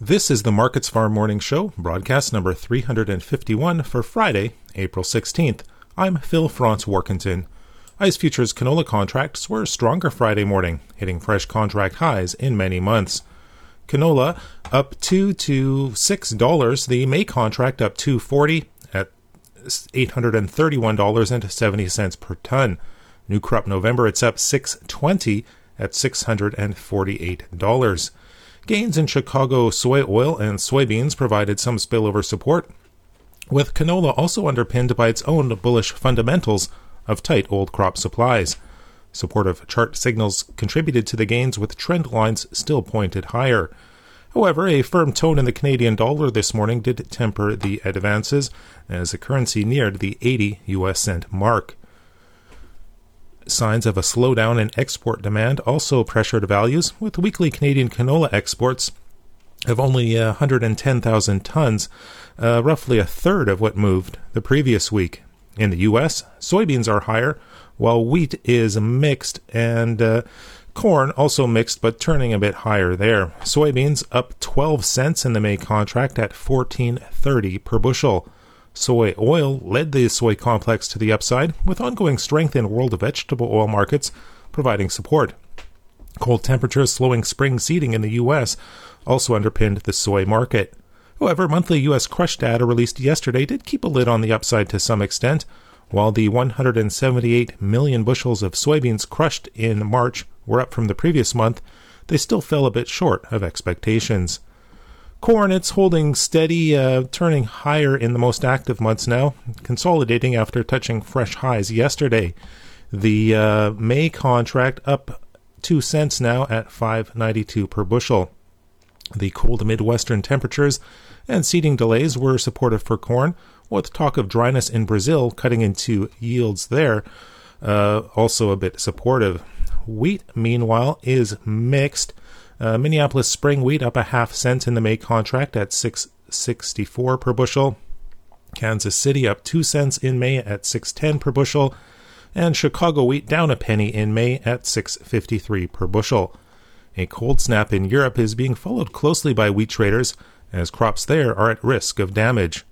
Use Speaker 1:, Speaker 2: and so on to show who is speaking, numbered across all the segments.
Speaker 1: This is the Markets Farm Morning Show, broadcast number 351 for Friday, April 16th. I'm Phil Franz Warkentin. ICE futures canola contracts were stronger Friday morning, hitting fresh contract highs in many months. Canola up 2 to $6, the May contract up 240 at $831.70 per ton. New crop November it's up 620 at $648. Gains in Chicago soy oil and soybeans provided some spillover support, with canola also underpinned by its own bullish fundamentals of tight old crop supplies. Supportive chart signals contributed to the gains, with trend lines still pointed higher. However, a firm tone in the Canadian dollar this morning did temper the advances as the currency neared the 80 US cent mark. Signs of a slowdown in export demand also pressured values, with weekly Canadian canola exports of only 110,000 tons, uh, roughly a third of what moved the previous week. In the U.S., soybeans are higher, while wheat is mixed, and uh, corn also mixed but turning a bit higher there. Soybeans up 12 cents in the May contract at 14.30 per bushel. Soy oil led the soy complex to the upside, with ongoing strength in world vegetable oil markets providing support. Cold temperatures slowing spring seeding in the U.S. also underpinned the soy market. However, monthly U.S. crush data released yesterday did keep a lid on the upside to some extent. While the 178 million bushels of soybeans crushed in March were up from the previous month, they still fell a bit short of expectations. Corn, it's holding steady, uh, turning higher in the most active months now, consolidating after touching fresh highs yesterday. The uh, May contract up two cents now at 5.92 per bushel. The cold Midwestern temperatures and seeding delays were supportive for corn, with talk of dryness in Brazil cutting into yields there, uh, also a bit supportive. Wheat, meanwhile, is mixed. Uh, Minneapolis spring wheat up a half cent in the May contract at 664 per bushel. Kansas City up 2 cents in May at 610 per bushel and Chicago wheat down a penny in May at 653 per bushel. A cold snap in Europe is being followed closely by wheat traders as crops there are at risk of damage.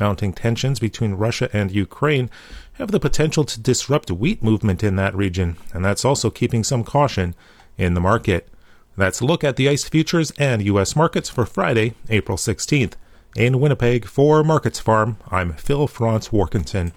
Speaker 1: Mounting tensions between Russia and Ukraine have the potential to disrupt wheat movement in that region, and that's also keeping some caution in the market. That's a look at the ICE futures and U.S. markets for Friday, April 16th. In Winnipeg for Markets Farm, I'm Phil Franz Warkentin.